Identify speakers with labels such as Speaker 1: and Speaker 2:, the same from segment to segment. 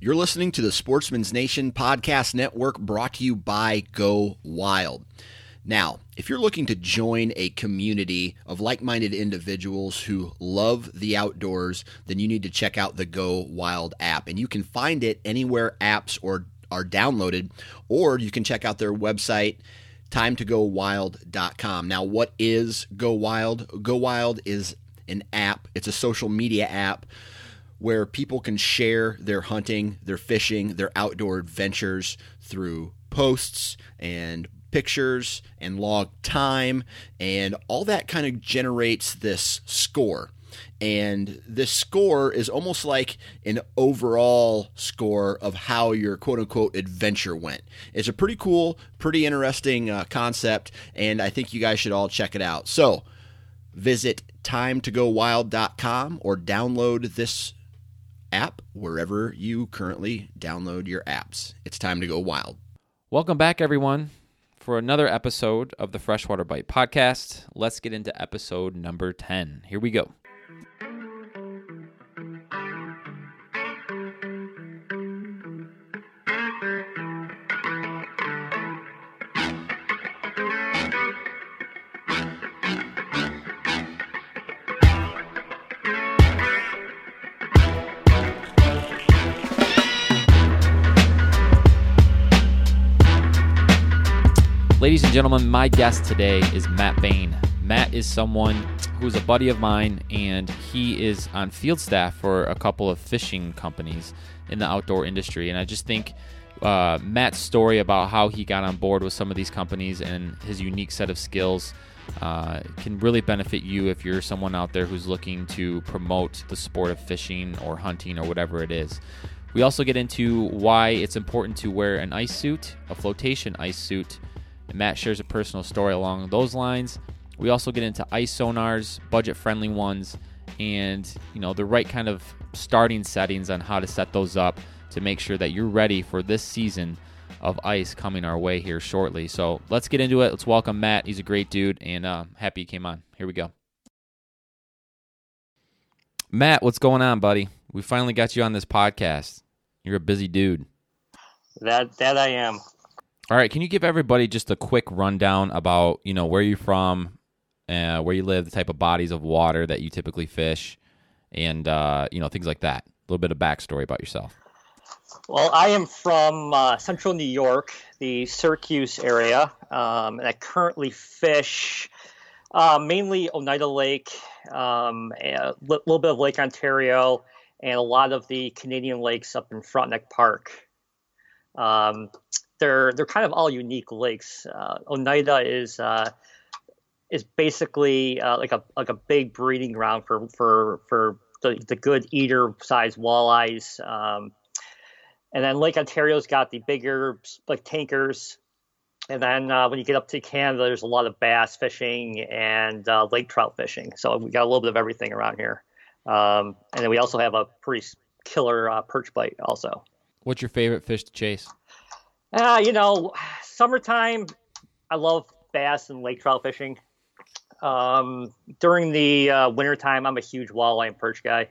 Speaker 1: You're listening to the Sportsman's Nation Podcast Network brought to you by Go Wild. Now, if you're looking to join a community of like minded individuals who love the outdoors, then you need to check out the Go Wild app. And you can find it anywhere apps or are downloaded, or you can check out their website, timetogowild.com. Now, what is Go Wild? Go Wild is an app, it's a social media app where people can share their hunting, their fishing, their outdoor adventures through posts and pictures and log time and all that kind of generates this score. And this score is almost like an overall score of how your quote unquote adventure went. It's a pretty cool, pretty interesting uh, concept, and I think you guys should all check it out. So visit timetogowild.com or download this app wherever you currently download your apps. It's time to go wild.
Speaker 2: Welcome back, everyone, for another episode of the Freshwater Bite podcast. Let's get into episode number 10. Here we go. Gentlemen, my guest today is Matt Bain. Matt is someone who's a buddy of mine, and he is on field staff for a couple of fishing companies in the outdoor industry. And I just think uh, Matt's story about how he got on board with some of these companies and his unique set of skills uh, can really benefit you if you're someone out there who's looking to promote the sport of fishing or hunting or whatever it is. We also get into why it's important to wear an ice suit, a flotation ice suit and Matt shares a personal story along those lines. We also get into ice sonars, budget friendly ones, and you know the right kind of starting settings on how to set those up to make sure that you're ready for this season of ice coming our way here shortly. So let's get into it. Let's welcome Matt. He's a great dude, and uh, happy he came on. Here we go. Matt, what's going on, buddy? We finally got you on this podcast. You're a busy dude.
Speaker 3: That that I am.
Speaker 2: All right, can you give everybody just a quick rundown about you know where you're from, uh, where you live, the type of bodies of water that you typically fish, and uh, you know things like that. A little bit of backstory about yourself.
Speaker 3: Well, I am from uh, central New York, the Syracuse area, um, and I currently fish uh, mainly Oneida Lake, um, a little bit of Lake Ontario, and a lot of the Canadian lakes up in Frontenac Park. Um, they're they're kind of all unique lakes. Uh, Oneida is uh, is basically uh, like a like a big breeding ground for for for the, the good eater sized walleyes. Um, and then Lake Ontario's got the bigger like tankers. And then uh, when you get up to Canada, there's a lot of bass fishing and uh, lake trout fishing. So we got a little bit of everything around here. Um, and then we also have a pretty killer uh, perch bite also.
Speaker 2: What's your favorite fish to chase?
Speaker 3: Uh, you know, summertime, I love bass and lake trout fishing. Um, during the uh, wintertime, I'm a huge walleye and perch guy.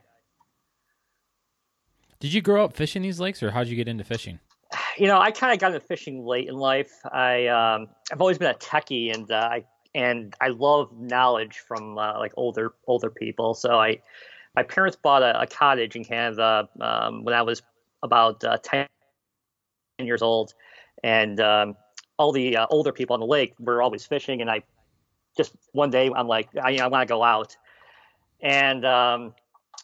Speaker 2: Did you grow up fishing these lakes, or how'd you get into fishing?
Speaker 3: You know, I kind of got into fishing late in life. I um, I've always been a techie, and uh, I and I love knowledge from uh, like older older people. So I, my parents bought a, a cottage in Canada um, when I was about uh, ten years old, and um, all the uh, older people on the lake were always fishing. And I just one day I'm like, I, I want to go out, and um,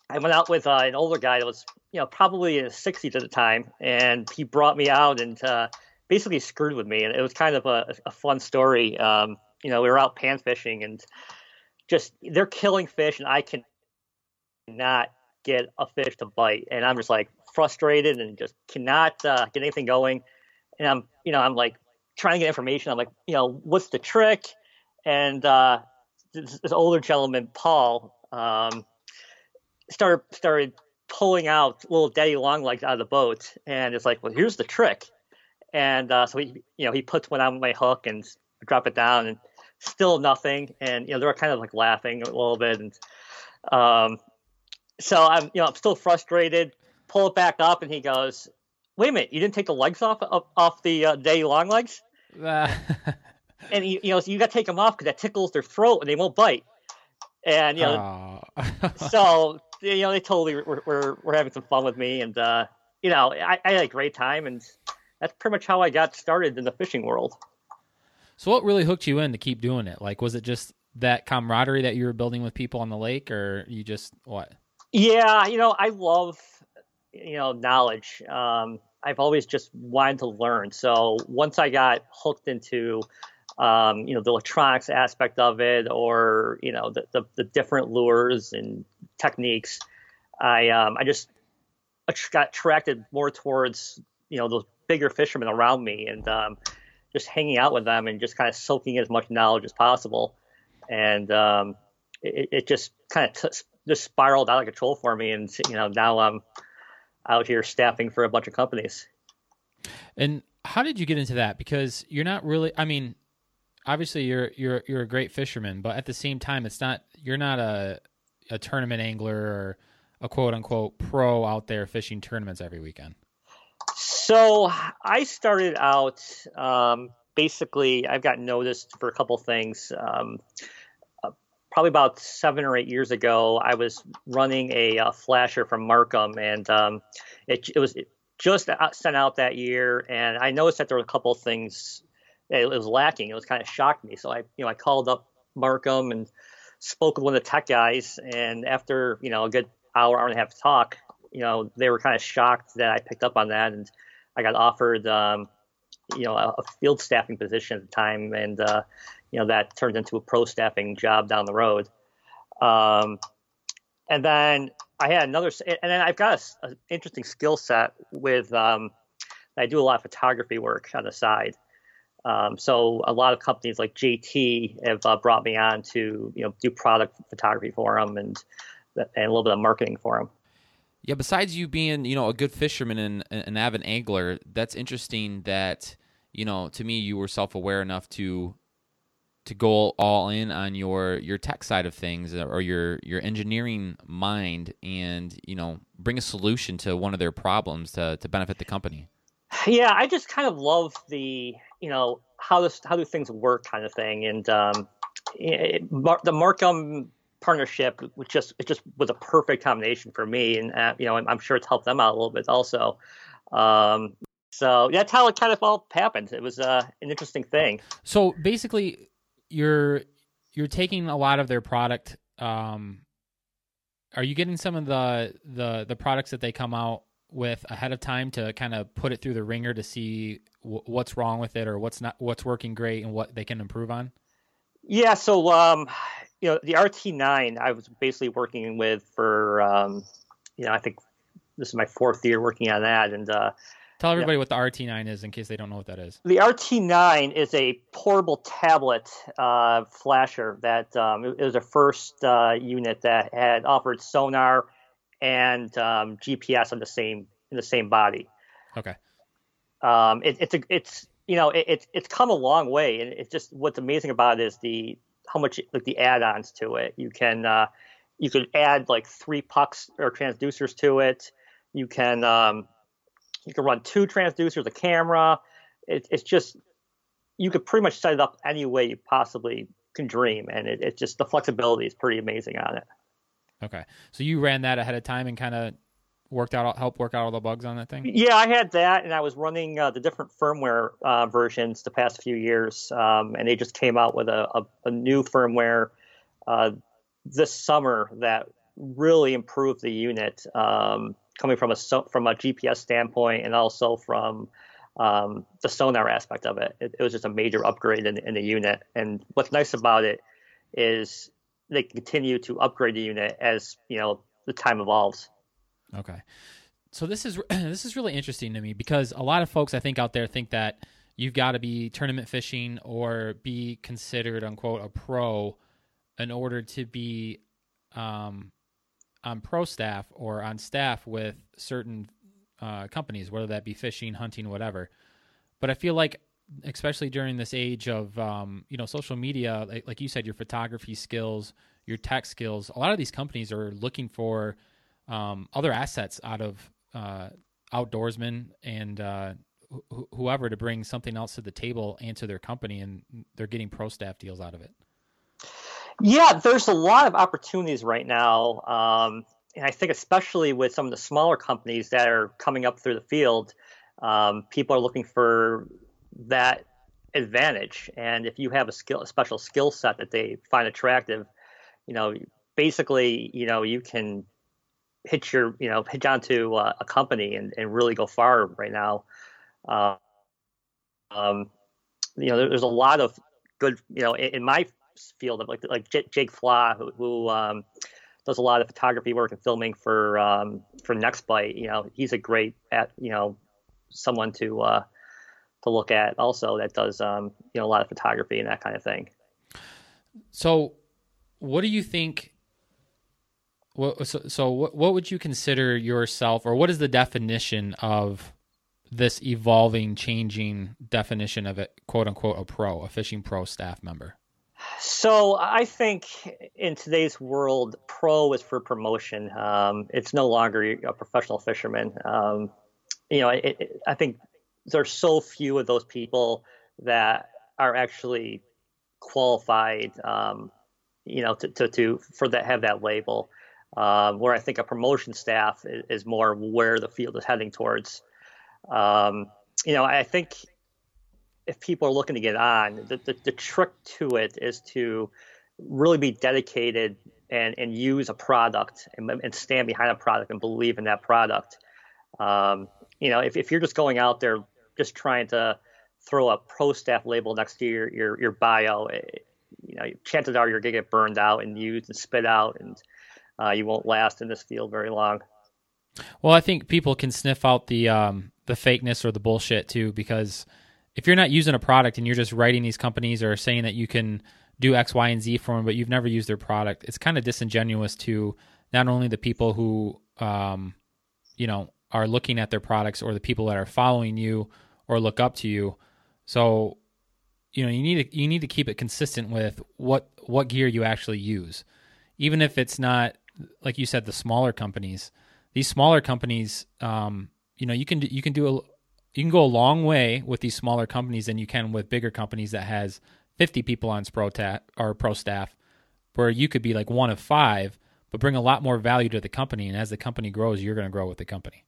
Speaker 3: I went out with uh, an older guy that was you know probably in his 60s at the time, and he brought me out and uh, basically screwed with me, and it was kind of a, a fun story. Um, you know, we were out pan fishing and just they're killing fish, and I can not get a fish to bite, and I'm just like frustrated and just cannot uh, get anything going and I'm, you know, I'm like trying to get information. I'm like, you know, what's the trick? And uh, this, this older gentleman, Paul, um, started started pulling out little daddy long legs out of the boat, and it's like, well, here's the trick. And uh, so he, you know, he puts one on my hook and drop it down, and still nothing. And you know, they were kind of like laughing a little bit, and um, so I'm, you know, I'm still frustrated pull it back up, and he goes, "Wait a minute, you didn't take the legs off off, off the uh, day long legs?" and you, you know, so you got to take them off because that tickles their throat and they won't bite. And you know, so you know, they totally were, were, were having some fun with me, and uh, you know, I, I had a great time, and that's pretty much how I got started in the fishing world.
Speaker 4: So, what really hooked you in to keep doing it? Like, was it just that camaraderie that you were building with people on the lake, or you just what?
Speaker 3: Yeah, you know, I love you know knowledge. Um, I've always just wanted to learn. So once I got hooked into um, you know the electronics aspect of it, or you know the, the, the different lures and techniques, I um, I just got attracted more towards you know those bigger fishermen around me and um, just hanging out with them and just kind of soaking as much knowledge as possible. And um, it, it, just kind of t- just spiraled out of control for me. And you know now I'm out here staffing for a bunch of companies.
Speaker 4: And how did you get into that? Because you're not really. I mean, obviously you're you're you're a great fisherman, but at the same time, it's not. You're not a a tournament angler or a quote unquote pro out there fishing tournaments every weekend.
Speaker 3: So I started out um, basically. I've got noticed for a couple things. Um, probably about seven or eight years ago, I was running a, a flasher from Marcum, and um, it, it, was just sent out that year, and I noticed that there were a couple of things it was lacking. It was kind of shocked me. So I, you know, I called up Marcum and spoke with one of the tech guys, and after you know a good hour, hour and a half talk, you know, they were kind of shocked that I picked up on that, and I got offered, um, you know, a, a, field staffing position at the time, and uh, you know that turned into a pro staffing job down the road. Um, and then I had another, and then I've got an interesting skill set with. Um, I do a lot of photography work on the side. Um, so a lot of companies like JT have uh, brought me on to you know do product photography for them and and a little bit of marketing for them.
Speaker 4: Yeah. Besides you being you know a good fisherman and an avid angler, that's interesting. That you know to me you were self aware enough to to go all in on your your tech side of things or your your engineering mind and you know bring a solution to one of their problems to to benefit the company?
Speaker 3: Yeah i just kind of love the you know how this how do things work kind of thing. And um it, the marcum partnership which just it just was a perfect combination for me. And uh, you know I'm, I'm, sure it's helped them out a little bit also. Um so that's how it kind of all happened. It was uh, an interesting thing.
Speaker 4: So basically you're you're taking a lot of their product. Um, are you getting some of the the the products that they come out with ahead of time to kind of put it through the ringer to see w- what's wrong with it or what's not what's working great and what they can improve on?
Speaker 3: Yeah, so um, you know the RT9 I was basically working with for um, you know I think this is my fourth year working on that and uh,
Speaker 4: Tell everybody what the RT9 is in case they don't know what that is.
Speaker 3: The RT9 is a portable tablet uh, flasher that um, it was the first uh, unit that had offered sonar and um, GPS on the same in the same body.
Speaker 4: Okay.
Speaker 3: Um, it, it's a, it's you know it, it's it's come a long way, and it's just what's amazing about it is the how much like the add-ons to it. You can uh, you could add like three pucks or transducers to it. You can um, you can run two transducers, a camera. It, it's just you could pretty much set it up any way you possibly can dream, and it, it's just the flexibility is pretty amazing on it.
Speaker 4: Okay, so you ran that ahead of time and kind of worked out, helped work out all the bugs on that thing.
Speaker 3: Yeah, I had that, and I was running uh, the different firmware uh, versions the past few years, um, and they just came out with a, a, a new firmware uh, this summer that really improved the unit. Um, coming from a from a GPS standpoint and also from um, the sonar aspect of it. it. it. was just a major upgrade in, in the unit. And what's nice about it is they continue to upgrade the unit as you know the time evolves.
Speaker 4: Okay, so this is this is really interesting to me because a lot of folks I think out there think that you've got to be tournament fishing or be considered unquote a pro in order to be um, on pro staff or on staff with certain uh, companies, whether that be fishing, hunting, whatever. But I feel like, especially during this age of um, you know social media, like, like, you said, your photography skills, your tech skills, a lot of these companies are looking for um, other assets out of uh, outdoorsmen and uh, wh- whoever to bring something else to the table and to their company, and they're getting pro staff deals out of it.
Speaker 3: Yeah, there's a lot of opportunities right now. Um, and I think especially with some of the smaller companies that are coming up through the field, um, people are looking for that advantage. And if you have a skill, a special skill set that they find attractive, you know, basically, you know, you can hit your, you know, hit onto uh, a company and, and really go far right now. Uh, um, you know, there, there's a lot of good, you know, in, in my field of like like Jake Flaw, who, who um, does a lot of photography work and filming for um, for Nextbite. You know, he's a great at you know someone to uh, to look at also that does um, you know a lot of photography and that kind of thing.
Speaker 4: So, what do you think? What, so, so what, what would you consider yourself, or what is the definition of this evolving, changing definition of it, quote unquote, a pro, a fishing pro staff member?
Speaker 3: So I think in today's world, pro is for promotion. Um, it's no longer a professional fisherman. Um, you know, it, it, I think there's so few of those people that are actually qualified. Um, you know, to, to, to for that have that label. Um, where I think a promotion staff is, is, more where the field is heading towards. Um, you know, I think if people are looking to get on, the, the, the, trick to it is to really be dedicated and, and use a product and, and stand behind a product and believe in that product. Um, you know, if, if you're just going out there just trying to throw a pro staff label next to your, your, your bio, it, eh, you know, chances are you're going to get burned out and used and spit out, and uh, you won't last in this field very long.
Speaker 4: Well, I think people can sniff out the um, the fakeness or the bullshit too, because – if you're not using a product and you're just writing these companies or saying that you can do X, Y, and Z for them, but you've never used their product, it's kind of disingenuous to not only the people who, um, you know, are looking at their products or the people that are following you or look up to you. So, you know, you need to you need to keep it consistent with what what gear you actually use, even if it's not like you said the smaller companies. These smaller companies, um, you know, you can you can do a you can go a long way with these smaller companies than you can with bigger companies that has 50 people on pro ta- or pro staff where you could be like one of five but bring a lot more value to the company. And as the company grows you're going to grow with the company.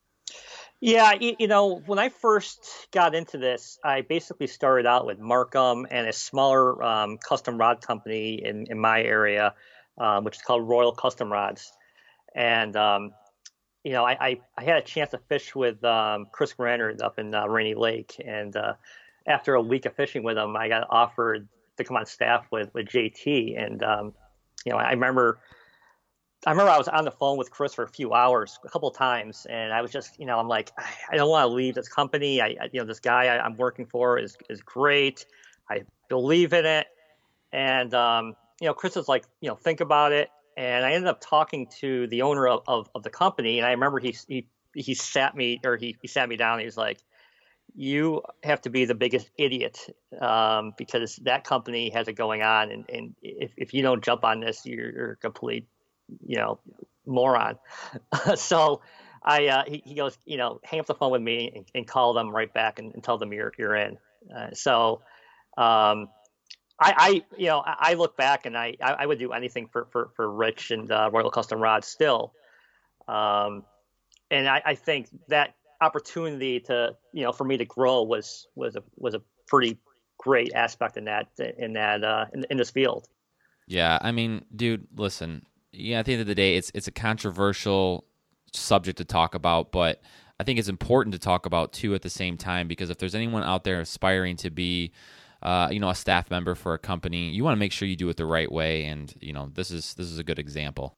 Speaker 3: Yeah you know when i first got into this i basically started out with marcum and a smaller um, custom rod company in, in my area um, which is called royal custom rods. And um, you know, I, I, I, had a chance to fish with um, Chris Grandard up in uh, Rainy Lake, and uh, after a week of fishing with him, I got offered to come on staff with with JT, and um, you know, I remember. I remember I was on the phone with Chris for a few hours, a couple of times, and I was just, you know, I'm like, I don't want to leave this company. I, I you know, this guy I, am working for is is great. I believe in it, and um, you know, Chris is like, you know, think about it and I ended up talking to the owner of, of, of the company, and I remember he he he sat me or he, he sat me down. he was like, "You have to be the biggest idiot um, because that company has it going on, and, and if if you don't jump on this, you're, you're a complete, you know, moron." so. I uh, he, he goes, you know, hang up the phone with me and, and call them right back and, and tell them you're you're in. Uh, so um, I, I, you know, I look back and I, I would do anything for, for, for Rich and uh, Royal Custom Rods still. Um, and I, I think that opportunity to, you know, for me to grow was, was a, was a pretty great aspect in that, in that, uh, in, in this field.
Speaker 4: Yeah. I mean, dude, listen, yeah, at the end of the day, it's, it's a controversial subject to talk about, but I think it's important to talk about too at the same time, because if there's anyone out there aspiring to be, uh, you know, a staff member for a company, you want to make sure you do it the right way. And you know, this is this is a good example.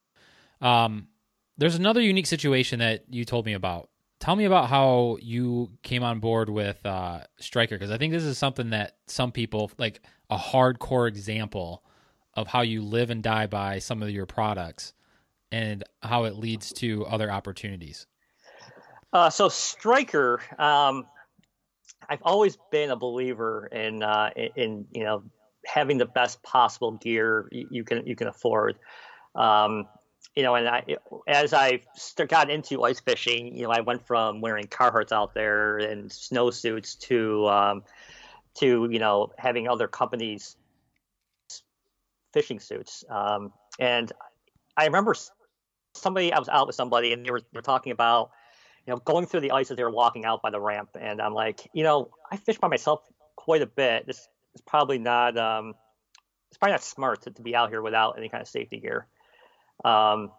Speaker 4: Um, there's another unique situation that you told me about. Tell me about how you came on board with uh, Striker because I think this is something that some people like a hardcore example of how you live and die by some of your products and how it leads to other opportunities.
Speaker 3: Uh, so Striker, um, I've always been a believer in, uh, in, you know having the best possible gear you, you, can you can afford. Um, you know, and I, as I got into ice fishing, you know, I went from wearing Carhartts out there and snowsuits to, um, to you know, having other companies fishing suits. Um, and I remember somebody, I was out with somebody, and they were, they were talking about, you know, going through the ice as they were walking out by the ramp, and I'm like, you know, I fish by myself quite a bit. This is probably not, um, it's probably not smart to, to be out here without any kind of safety gear. Um,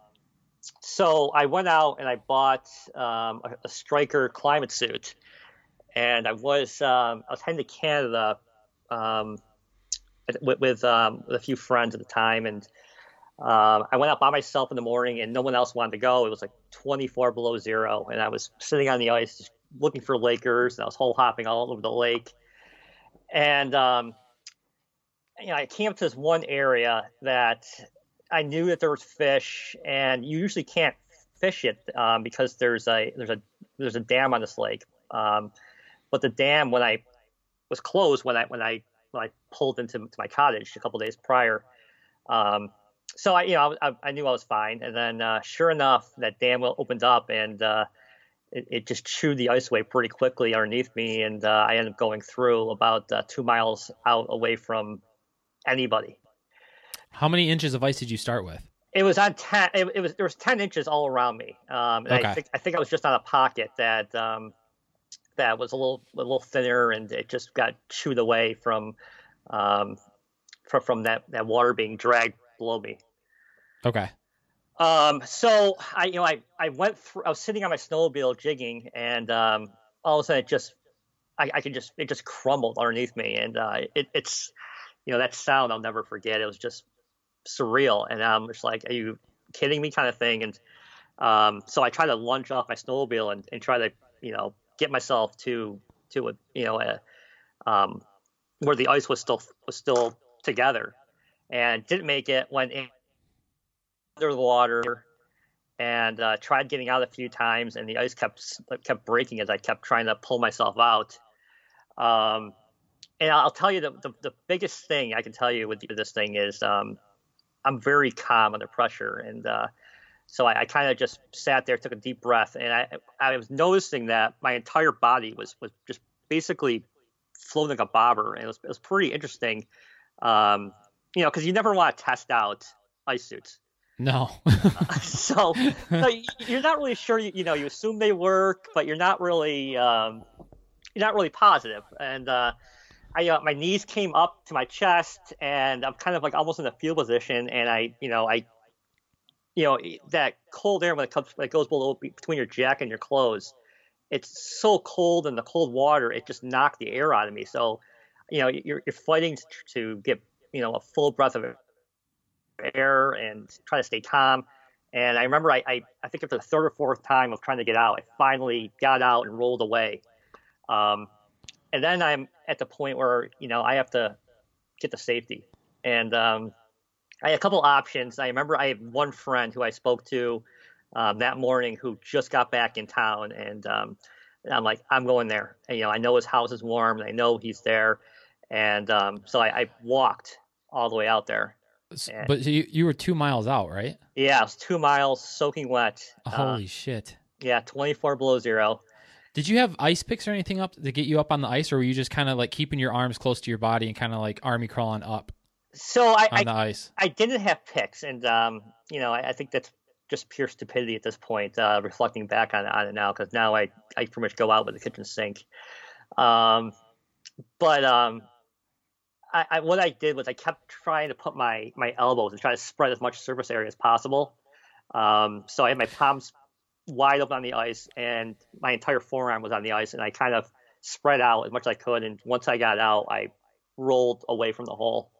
Speaker 3: so I went out and I bought um, a, a, Striker climate suit, and I was um, I was heading to Canada um, with with, um, with, a few friends at the time, and um, I went out by myself in the morning, and no one else wanted to go. It was like 24 below zero, and I was sitting on the ice just looking for Lakers, and I was hole hopping all over the lake, and um, you know I came to this one area that I knew that there was fish, and you usually can't fish it um, because there's a there's a there's a dam on this lake. Um, but the dam when I was closed when I when I when I pulled into my cottage a couple days prior. Um, so I you know I, I, knew I was fine, and then uh, sure enough that dam opened up and uh, it, it, just chewed the ice away pretty quickly underneath me, and uh, I ended up going through about uh, two miles out away from anybody.
Speaker 4: How many inches of ice did you start with?
Speaker 3: It was on ten. It, it was there was ten inches all around me. Um, okay. I think I think I was just on a pocket that um, that was a little a little thinner, and it just got chewed away from um, from, from that that water being dragged below me.
Speaker 4: Okay.
Speaker 3: Um, so I, you know, I, I went through, I was sitting on my snowmobile jigging and, um, all of a sudden it just, I, I could just, it just crumbled underneath me. And, uh, it, it's, you know, that sound I'll never forget. It was just surreal. And I'm just like, are you kidding me kind of thing. And um, so I tried to lunge off my snowmobile and, and try to, you know, get myself to, to a, you know, a, um, where the ice was still, was still together and didn't make it, went under the water and uh, tried getting out a few times and the ice kept, kept breaking as I kept trying to pull myself out. Um, and I'll tell you the, the, the, biggest thing I can tell you with this thing is um, I'm very calm under pressure. And uh, so I, I kind of just sat there, took a deep breath, and I, I was noticing that my entire body was, was just basically floating like a bobber. And it was, it was pretty interesting, um, you know, because you never want to test out ice suits.
Speaker 4: No.
Speaker 3: so, so, you're not really sure. You, you, know, you assume they work, but you're not really um, you're not really positive. And uh, I uh, my knees came up to my chest, and I'm kind of like almost in a field position, and I, you know, I, you know, that cold air when it comes, when it goes below between your jacket and your clothes, it's so cold in the cold water, it just knocked the air out of me. So, you know, you're you're fighting to, to get you know a full breath of air and try to stay calm. And I remember I, I, I think after the third or fourth time of trying to get out, I finally got out and rolled away. Um, and then I'm at the point where you know I have to get the safety, and um, I had a couple options. I remember I had one friend who I spoke to um, that morning who just got back in town, and, um, I'm like, I'm going there. And, you know, I know his house is warm, and I know he's there, and um, so I, I, walked all the way out there.
Speaker 4: And, but you you were two miles out, right?
Speaker 3: Yeah, it was two miles, soaking wet.
Speaker 4: Holy uh, shit!
Speaker 3: Yeah, 24 below zero.
Speaker 4: Did you have ice picks or anything up to get you up on the ice, or were you just kind of like keeping your arms close to your body and kind of like army crawling up?
Speaker 3: So I,
Speaker 4: on
Speaker 3: I,
Speaker 4: the ice.
Speaker 3: I didn't have picks, and um, you know, I, I, think that's just pure stupidity at this point. Uh, reflecting back on, on it now, because now I, I pretty much go out with the kitchen sink. Um, but um, I, I, what I did was I kept trying to put my my elbows and try to spread as much surface area as possible. Um, so I had my palms wide open on the ice, and my entire forearm was on the ice, and I kind of spread out as much as I could. And once I got out, I rolled away from the hole.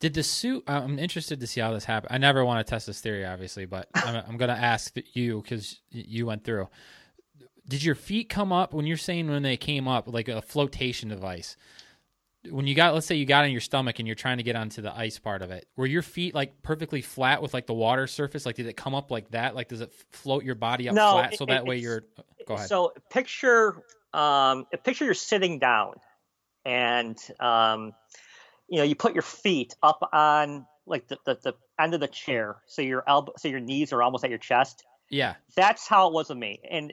Speaker 4: Did the suit? I'm interested to see how this happened. I never want to test this theory, obviously, but I'm, I'm going to ask you because you went through. Did your feet come up when you're saying when they came up like a flotation device? When you got let's say you got on your stomach and you're trying to get onto the ice part of it were your feet like perfectly flat with like the water surface like did it come up like that like does it float your body up
Speaker 3: no,
Speaker 4: flat so
Speaker 3: it,
Speaker 4: that way you're go ahead
Speaker 3: so picture um picture you're sitting down and um you know you put your feet up on like the, the, the end of the chair, so your elbow, so your knees are almost at your chest.
Speaker 4: Yeah.
Speaker 3: That's how it was with me, and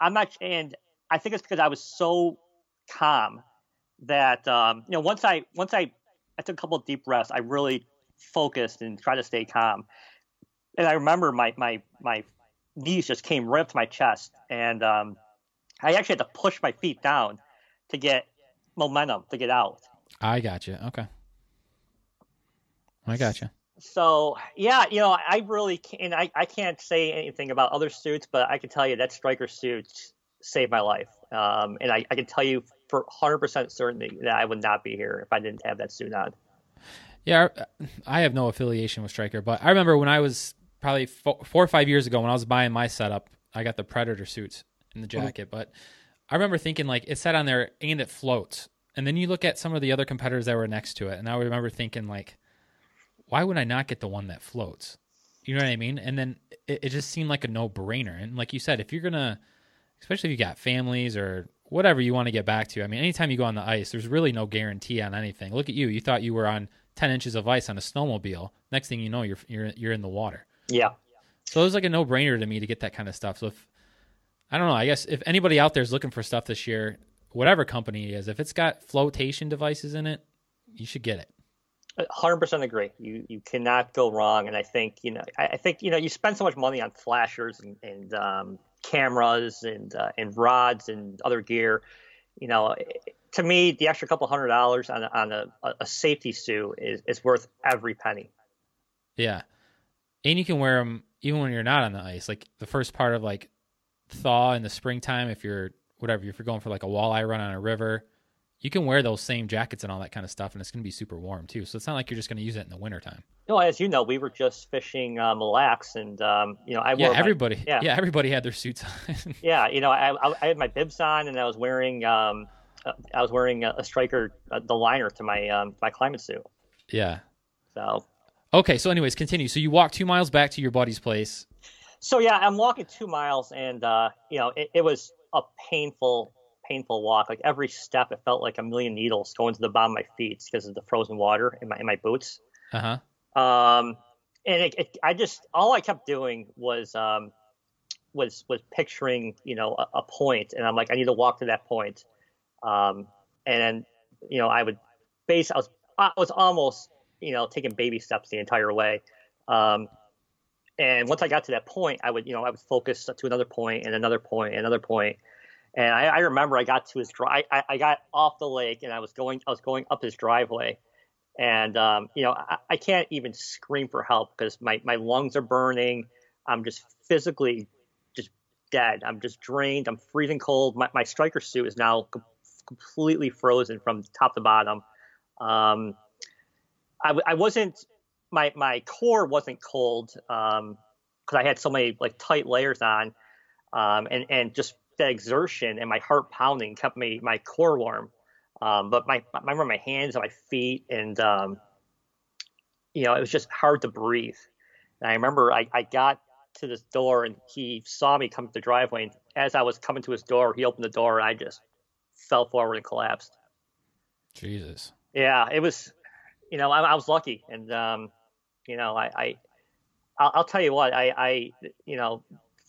Speaker 3: I'm not, and I think it's because I was so calm that um, you know once I once I I took a couple of deep breaths, I really focused and tried to stay calm. And I remember my my my knees just came right up to my chest, and um, I actually had to push my feet down to get momentum to get out.
Speaker 4: I got you. Okay. I got you.
Speaker 3: So yeah, you know, I really can't, and I, I can't say anything about other suits, but I can tell you that striker suit saved my life. Um, and I, I can tell you for 100% certainty that I would not be here if I didn't have that suit on.
Speaker 4: Yeah, I have no affiliation with Striker, but I remember when I was probably four, four or five years ago when I was buying my setup, I got the Predator suits in the
Speaker 3: Mm-hmm.
Speaker 4: jacket, but I remember thinking like it said on there and it floats. And then you look at some of the other competitors that were next to it, and I remember thinking like, why would I not get the one that floats? You know what I mean? And then it, it just seemed like a no brainer. And like you said, if you're gonna, especially if you got families or whatever you want to get back to, I mean, anytime you go on the ice, there's really no guarantee on anything. Look at you. You thought you were on 10 inches of ice on a snowmobile. Next thing you know, you're you're you're in the water.
Speaker 3: Yeah.
Speaker 4: So it was like a no brainer to me to get that kind of stuff. So if I don't know, I guess if anybody out there is looking for stuff this year, whatever company it is, if it's got flotation devices in it, you should get it.
Speaker 3: Hundred percent agree. You you cannot go wrong, and I think you know I, I think you know you spend so much money on flashers and, and um, cameras and uh, and rods and other gear. You know, to me, the extra couple hundred dollars on on a, a safety suit is is worth every penny.
Speaker 4: Yeah, and you can wear them even when you're not on the ice. Like the first part of like thaw in the springtime, if you're whatever, if you're going for like a walleye run on a river, you can wear those same jackets and all that kind of stuff, and it's going to be super warm too. So it's not like you're just going to use it in the wintertime.
Speaker 3: Know, as you know, we were just fishing uh, Mille Lacs, and um, you know, I
Speaker 4: Yeah,
Speaker 3: wore my-
Speaker 4: everybody.
Speaker 3: yeah.
Speaker 4: yeah, everybody had their suits on.
Speaker 3: yeah, you know, I, I, I had my bibs on, and I was wearing um, uh, I was wearing a, a striker, uh, the liner to my um, my climate suit.
Speaker 4: yeah.
Speaker 3: So
Speaker 4: Okay, so anyways, continue. So you walk two miles back to your buddy's place.
Speaker 3: So yeah, I'm walking two miles, and uh, you know, it, it was a painful, painful walk. Like every step, it felt like a million needles going to the bottom of my feet because of the frozen water in my in my boots.
Speaker 4: Uh huh.
Speaker 3: Um, and it, it, I just all I kept doing was um, was was picturing, you know, a, a point, and I'm like, I need to walk to that point. Um, and then, you know, I would base. I was I was almost, you know, taking baby steps the entire way. Um, and once I got to that point, I would, you know, I would focus to another point and another point and another point. And I, I remember I got to his drive. I, I got off the lake and I was going. I was going up his driveway, and um, you know, I, I can't even scream for help because my my lungs are burning. I'm just physically just dead. I'm just drained. I'm freezing cold. My my striker suit is now com- completely frozen from top to bottom. Um, I, wasn't my my core wasn't cold because I had so many like tight layers on, um, and and just that exertion and my heart pounding kept me my core warm. Um, but my I remember my hands and my feet and um, you know it was just hard to breathe. And I remember I, I got to this door and he saw me come to the driveway. And as I was coming to his door, he opened the door and I just fell forward and collapsed.
Speaker 4: Jesus.
Speaker 3: Yeah, it was, you know, I, I was lucky, and um, you know, I, I I'll, I'll tell you what, I, I, you know,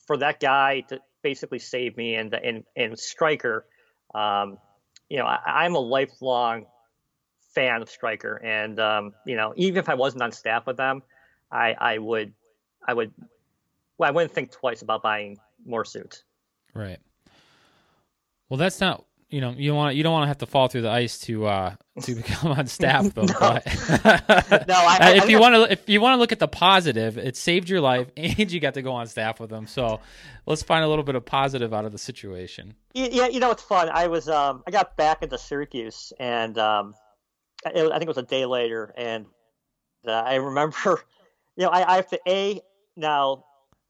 Speaker 3: for that guy to basically saved me and and and Striker, um, you know, I, I'm a lifelong fan of Striker, and um, you know, even if I wasn't on staff with them, I I would I would well, I wouldn't think twice about buying more suits.
Speaker 4: Right. Well, that's not. You know, you want you don't want to have to fall through the ice to uh to become on staff though. But
Speaker 3: No, I-
Speaker 4: Uh, if
Speaker 3: I
Speaker 4: you
Speaker 3: think-
Speaker 4: want to if you want to look at the positive, it saved your life and you got to go on staff with them. So let's find a little bit of positive out of the situation.
Speaker 3: Yeah, you know it's fun. I was um I got back into Syracuse and um it, I think it was a day later and uh, I remember you know I, I have to a now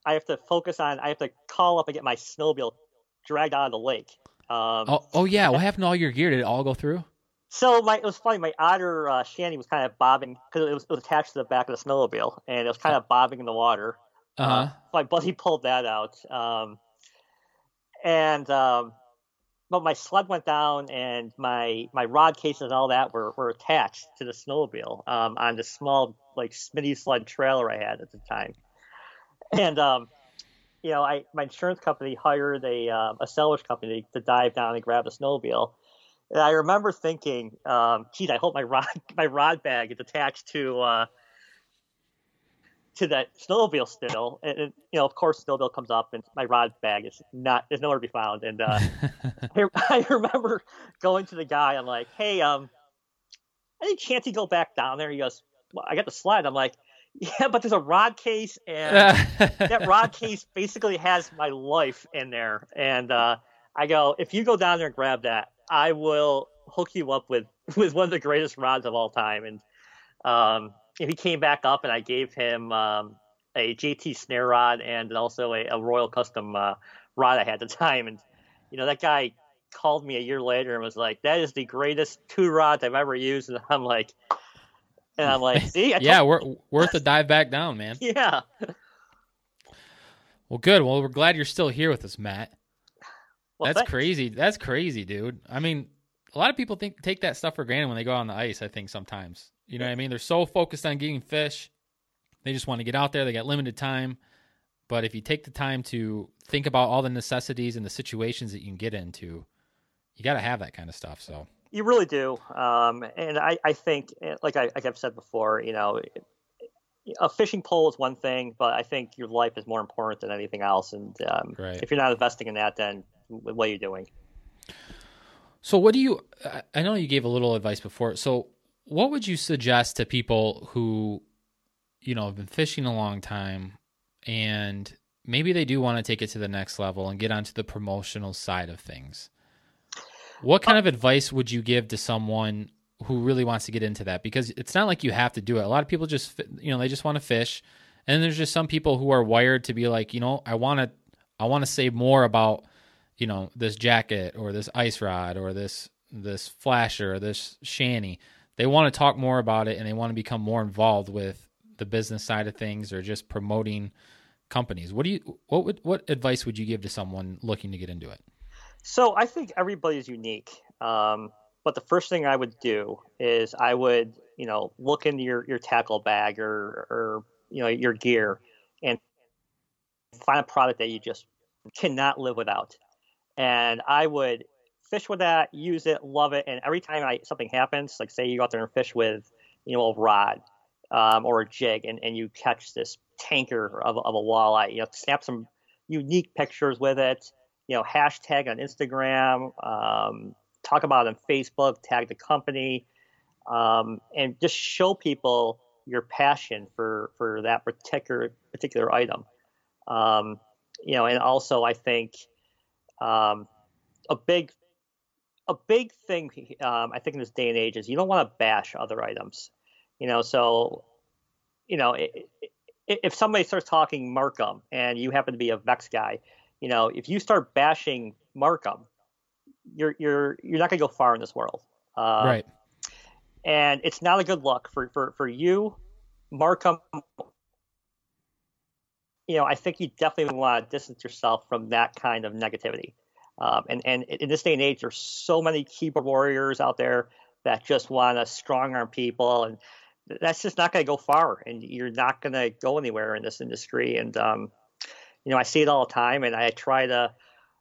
Speaker 3: I have to focus on I have to call up and get my snowmobile dragged out of the lake. Um,
Speaker 4: Oh, oh yeah. What happened to all your gear? Did it all go through?
Speaker 3: So my it was funny. My otter uh, shanty was kind of bobbing because it was, it was attached to the back of the snowmobile and it was kind of bobbing in the water.
Speaker 4: Uh huh.
Speaker 3: my buddy pulled that out. Um, and um, but my sled went down and my my rod cases and all that were, were attached to the snowmobile um, on this small like Smitty sled trailer I had at the time. And um, you know, I my insurance company hired a uh, a sellers company to dive down and grab the snowmobile. And I remember thinking, um, geez, I hope my rod my rod bag is attached to uh, to that snowmobile still. And, and, you know, of course, snowmobile comes up and my rod bag is not is nowhere to be found. And uh, I, I, remember going to the guy. I'm like, hey, um, any chance you go back down there? He goes, well, I got the slide." I'm like, yeah, but there's a rod case, and that rod case basically has my life in there. And uh, I go, if you go down there and grab that, I will hook you up with with one of the greatest rods of all time. And um, he came back up, and I gave him um, a JT snare rod and also a, a Royal Custom uh, rod I had at the time. And you know that guy called me a year later and was like, "That is the greatest two rods I've ever used." And I'm like, and I'm like, "See,
Speaker 4: yeah, we're worth a dive back down, man."
Speaker 3: yeah.
Speaker 4: Well, good. Well, we're glad you're still here with us, Matt.
Speaker 3: Well,
Speaker 4: That's
Speaker 3: thanks.
Speaker 4: crazy. That's crazy, dude. I mean, a lot of people think take that stuff for granted when they go out on the ice. I think sometimes, you know what I mean. They're so focused on getting fish, they just want to get out there. They got limited time, but if you take the time to think about all the necessities and the situations that you can get into, you got to have that kind of stuff. So
Speaker 3: You really do, um, and I, I think, eh, like I like I've said before, you know, a fishing pole is one thing, but I think your life is more important than anything else. And um,
Speaker 4: Right.
Speaker 3: if you're not investing in that, then what are you doing?
Speaker 4: So what do you I- I know you gave a little advice before. So what would you suggest to people who you know have been fishing a long time and maybe they do want to take it to the next level and get onto the promotional side of things? What kind of advice would you give to someone who really wants to get into that because it's not like you have to do it. A lot of people just you know, they just want to fish. And there's just some people who are wired to be like, you know, I want to I want to say more about you know this jacket or this ice rod or this this flasher or this shanty they want to talk more about it and they want to become more involved with the business side of things or just promoting companies what do you what would what advice would you give to someone looking to get into it
Speaker 3: So I think everybody is unique. Um, but the first thing I would do is I would, you know, look into your, your tackle bag or, or, you know, your gear and find a product that you just cannot live without. And I would fish with that, use it, love it. And every time I, something happens, like say you go out there and fish with, you know, a rod um, or a jig and, and you catch this tanker of, of a walleye, you know, snap some unique pictures with it you know, hashtag on Instagram, um, talk about it on Facebook, tag the company, um, and just show people your passion for for that particular particular item. Um, you know, and also I think um, a big a big thing um, I think in this day and age is you don't want to bash other items. You know, so you know. It, it, if somebody starts talking Marcum and you happen to be a Vex guy, you know, if you start bashing Marcum, you're you're you're not going to go far in this world. Uh,
Speaker 4: right
Speaker 3: And it's not a good look for for for you, Marcum. You know, I think you definitely want to distance yourself from that kind of negativity. Um, and and in this day and age, there's so many keyboard warriors out there that just want to strong arm people, and that's just not going to go far. And you're not going to go anywhere in this industry. And um, you know, I see it all the time, and I try to,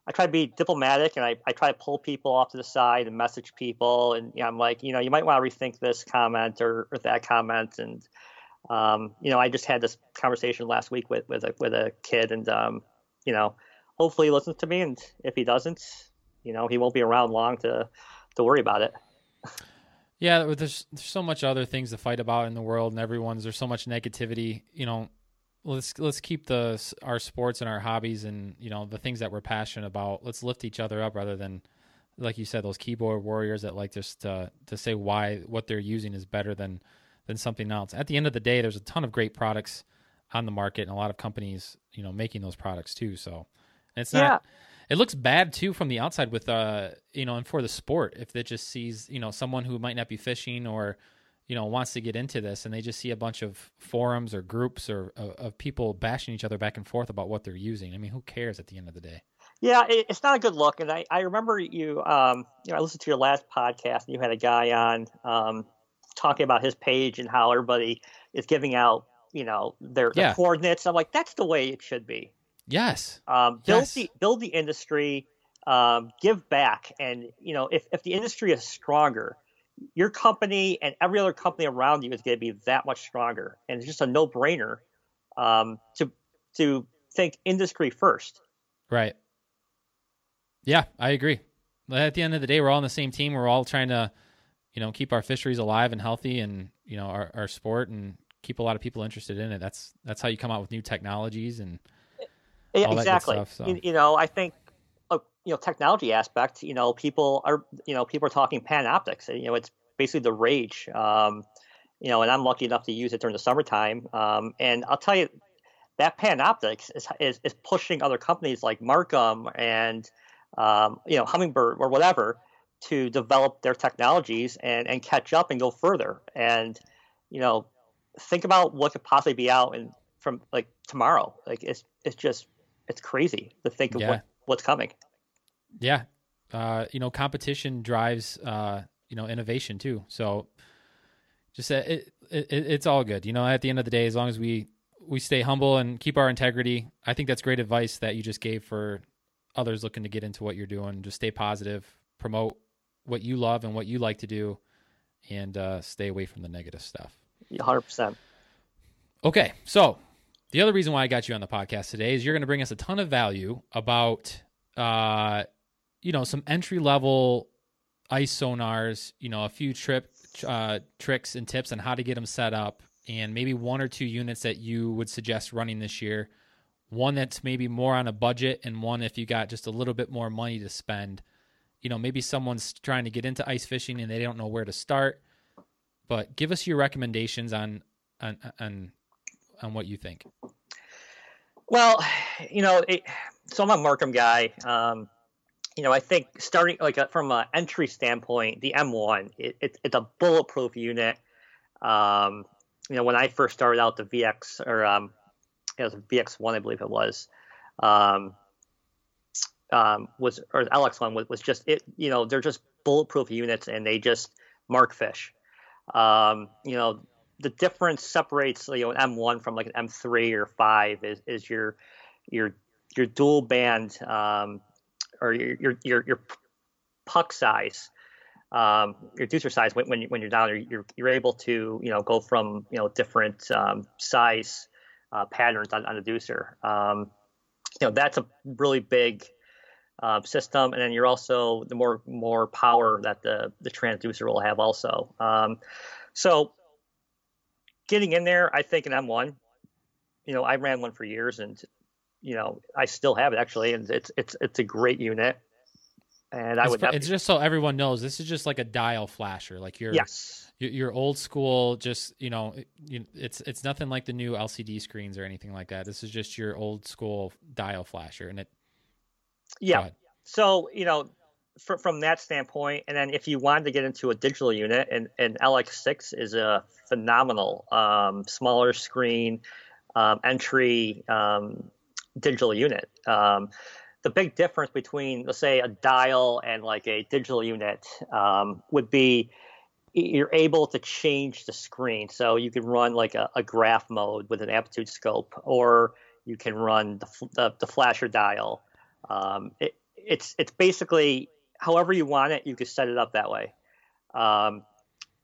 Speaker 3: I try to be diplomatic, and I, I try to pull people off to the side and message people, and you know, I'm like, you know, you might want to rethink this comment or, or that comment, and um, you know, I just had this conversation last week with with a with a kid, and um, you know, hopefully he listens to me, and if he doesn't, you know, he won't be around long to to worry about it.
Speaker 4: yeah there's there's so much other things to fight about in the world and everyone's there's so much negativity you know let's let's keep the our sports and our hobbies and you know the things that we're passionate about. Let's lift each other up rather than like you said those keyboard warriors that like just to to say why what they're using is better than than something else. At the end of the day, there's a ton of great products on the market and a lot of companies you know making those products too. So it's not.
Speaker 3: Yeah.
Speaker 4: It looks bad too from the outside with uh you know and for the sport if it just sees you know someone who might not be fishing or you know wants to get into this and they just see a bunch of forums or groups or of, of people bashing each other back and forth about what they're using i mean who cares at the end of the day
Speaker 3: Yeah, it, it's not a good look. And I, I remember you, um, you know, I listened to your last podcast and you had a guy on um, talking about his page and how everybody is giving out, you know, their,
Speaker 4: Yeah.
Speaker 3: their coordinates. I'm like, that's the way it should be.
Speaker 4: Yes.
Speaker 3: Um, build
Speaker 4: Yes.
Speaker 3: the build the industry, um, give back, and you know, if if the industry is stronger, your company and every other company around you is going to be that much stronger. And it's just a no brainer um, to to think industry first.
Speaker 4: Right. Yeah, I agree. At the end of the day, we're all on the same team. We're all trying to, you know, keep our fisheries alive and healthy, and you know, our, our sport, and keep a lot of people interested in it. That's that's how you come out with new technologies and
Speaker 3: Yeah,
Speaker 4: all
Speaker 3: exactly.
Speaker 4: stuff, so.
Speaker 3: you, you know, I think you know technology aspect. You know, people are you know people are talking Panoptix. You know, it's basically the rage. Um, you know, and I'm lucky enough to use it during the summertime. Um, and I'll tell you, that Panoptix is is, is pushing other companies like Marcum and um, you know Humminbird or whatever to develop their technologies and and catch up and go further. And you know, think about what could possibly be out in from like tomorrow. Like it's it's just it's crazy to think of
Speaker 4: Yeah.
Speaker 3: what, what's coming.
Speaker 4: Yeah, uh, you know, competition drives uh, you know innovation too. So just uh, it, it it's all good. You know, at the end of the day, as long as we we stay humble and keep our integrity, I think that's great advice that you just gave for others looking to get into what you're doing. Just stay positive, promote what you love and what you like to do, and uh, stay away from the negative stuff.
Speaker 3: hundred percent.
Speaker 4: Okay, so the other reason why I got you on the podcast today is you're going to bring us a ton of value about, uh, you know, some entry level ice sonars. You know, a few trip uh, tricks and tips on how to get them set up, and maybe one or two units that you would suggest running this year. One that's maybe more on a budget, and one if you got just a little bit more money to spend. You know, maybe someone's trying to get into ice fishing and they don't know where to start. But give us your recommendations on on on on what you think.
Speaker 3: Well, you know, it, so I'm a Marcum guy. Um, you know, I think starting like uh from an entry standpoint, the M1, it, it, it's a bulletproof unit. Um, you know, when I first started out, the VX or um, it was VX1, I believe it was, um, um, was or the LX1 was, was just it. You know, they're just bulletproof units, and they just mark fish. Um, you know, the difference separates you know an M1 from like an M3 or five is, is your your your dual band um, or your your your, puck size, um, your deucer size when when, you, when you're down you're you're able to you know go from you know different um, size uh, patterns on, on the deucer. Um, you know that's a really big uh, system, and then you're also the more more power that the the transducer will have also. Um, so getting in there, I think an M1. You know, I ran one for years, and you know, I still have it actually, and it's it's it's a great unit. And I
Speaker 4: It's,
Speaker 3: would
Speaker 4: it's just so everyone knows this is just like a dial flasher, like your
Speaker 3: yes,
Speaker 4: your, old school. Just you know, you, it's it's nothing like the new LCD screens or anything like that. This is just your old school dial flasher, and it.
Speaker 3: yeah. So you know, fr- from that standpoint, and then if you wanted to get into a digital unit, and and LX6 is a phenomenal um, smaller screen um, entry um, digital unit. Um, the big difference between, let's say, a dial and like a digital unit um, would be you're able to change the screen. So you can run like a, a graph mode with an amplitude scope, or you can run the, the, the flasher dial. Um, it, it's it's basically however you want it, you can set it up that way. Um,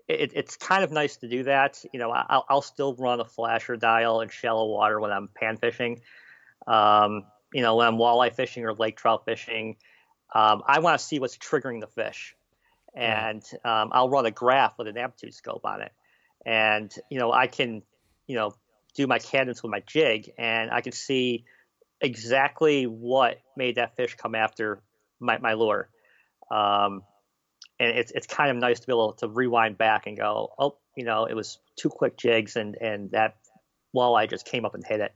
Speaker 3: it, it's kind of nice to do that. You know, I'll, I'll still run a flasher dial in shallow water when I'm pan fishing. Um, you know, when I'm walleye fishing or lake trout fishing, um, I want to see what's triggering the fish, and um, I'll run a graph with an amplitude scope on it, and you know, I can, you know, do my cadence with my jig, and I can see exactly what made that fish come after my, my lure. Um, and it's it's kind of nice to be able to rewind back and go, oh, you know, it was two quick jigs, and and that walleye just came up and hit it.